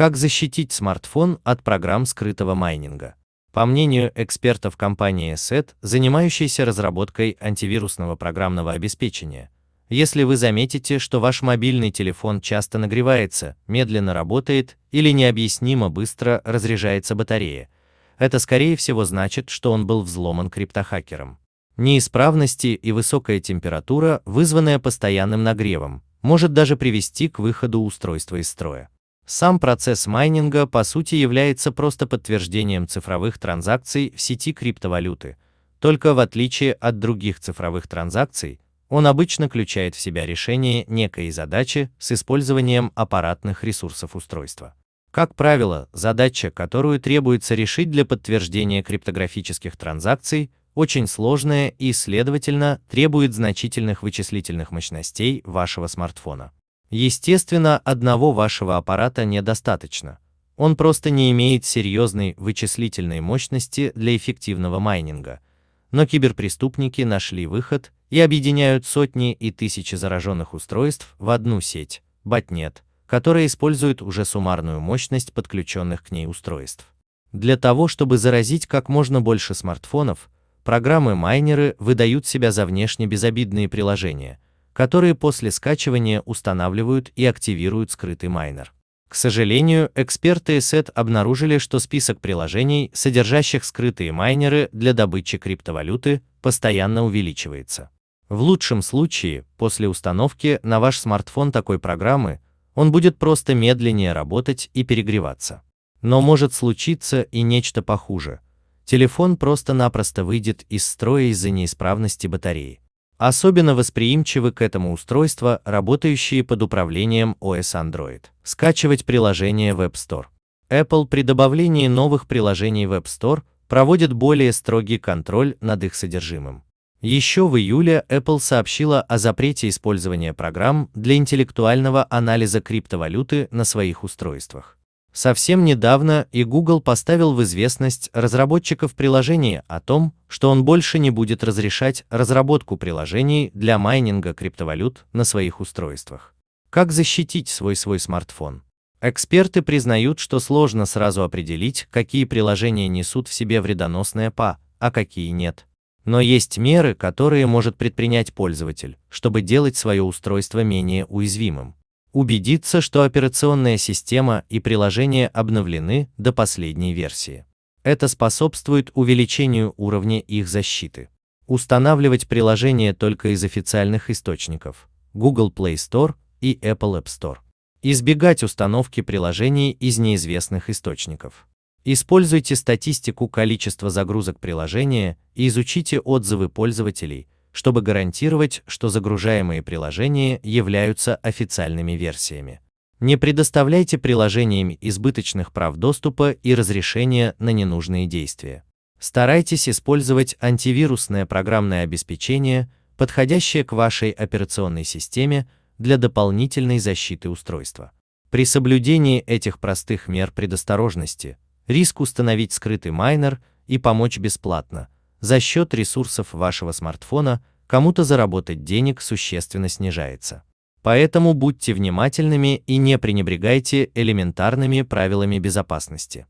Как защитить смартфон от программ скрытого майнинга? По мнению экспертов компании SET, занимающейся разработкой антивирусного программного обеспечения, если вы заметите, что ваш мобильный телефон часто нагревается, медленно работает или необъяснимо быстро разряжается батарея, это скорее всего значит, что он был взломан криптохакером. Неисправности и высокая температура, вызванная постоянным нагревом, может даже привести к выходу устройства из строя. Сам процесс майнинга по сути является просто подтверждением цифровых транзакций в сети криптовалюты, только в отличие от других цифровых транзакций, он обычно включает в себя решение некой задачи с использованием аппаратных ресурсов устройства. Как правило, задача, которую требуется решить для подтверждения криптографических транзакций, очень сложная и, следовательно, требует значительных вычислительных мощностей вашего смартфона. Естественно, одного вашего аппарата недостаточно. Он просто не имеет серьезной вычислительной мощности для эффективного майнинга. Но киберпреступники нашли выход и объединяют сотни и тысячи зараженных устройств в одну сеть, ботнет, которая использует уже суммарную мощность подключенных к ней устройств. Для того, чтобы заразить как можно больше смартфонов, программы-майнеры выдают себя за внешне безобидные приложения, которые после скачивания устанавливают и активируют скрытый майнер. К сожалению, эксперты ESET обнаружили, что список приложений, содержащих скрытые майнеры для добычи криптовалюты, постоянно увеличивается. В лучшем случае, после установки на ваш смартфон такой программы, он будет просто медленнее работать и перегреваться. Но может случиться и нечто похуже. Телефон просто-напросто выйдет из строя из-за неисправности батареи. Особенно восприимчивы к этому устройства, работающие под управлением OS Android. Скачивать приложение в App Store. Apple при добавлении новых приложений в App Store проводит более строгий контроль над их содержимым. Еще в июле Apple сообщила о запрете использования программ для интеллектуального анализа криптовалюты на своих устройствах. Совсем недавно и Google поставил в известность разработчиков приложения о том, что он больше не будет разрешать разработку приложений для майнинга криптовалют на своих устройствах. Как защитить свой свой смартфон? Эксперты признают, что сложно сразу определить, какие приложения несут в себе вредоносное ПА, а какие нет. Но есть меры, которые может предпринять пользователь, чтобы делать свое устройство менее уязвимым. Убедиться, что операционная система и приложение обновлены до последней версии. Это способствует увеличению уровня их защиты. Устанавливать приложения только из официальных источников Google Play Store и Apple App Store. Избегать установки приложений из неизвестных источников. Используйте статистику количества загрузок приложения и изучите отзывы пользователей, чтобы гарантировать, что загружаемые приложения являются официальными версиями. Не предоставляйте приложениям избыточных прав доступа и разрешения на ненужные действия. Старайтесь использовать антивирусное программное обеспечение, подходящее к вашей операционной системе для дополнительной защиты устройства. При соблюдении этих простых мер предосторожности риск установить скрытый майнер и помочь бесплатно, за счет ресурсов вашего смартфона, кому-то заработать денег существенно снижается. Поэтому будьте внимательными и не пренебрегайте элементарными правилами безопасности.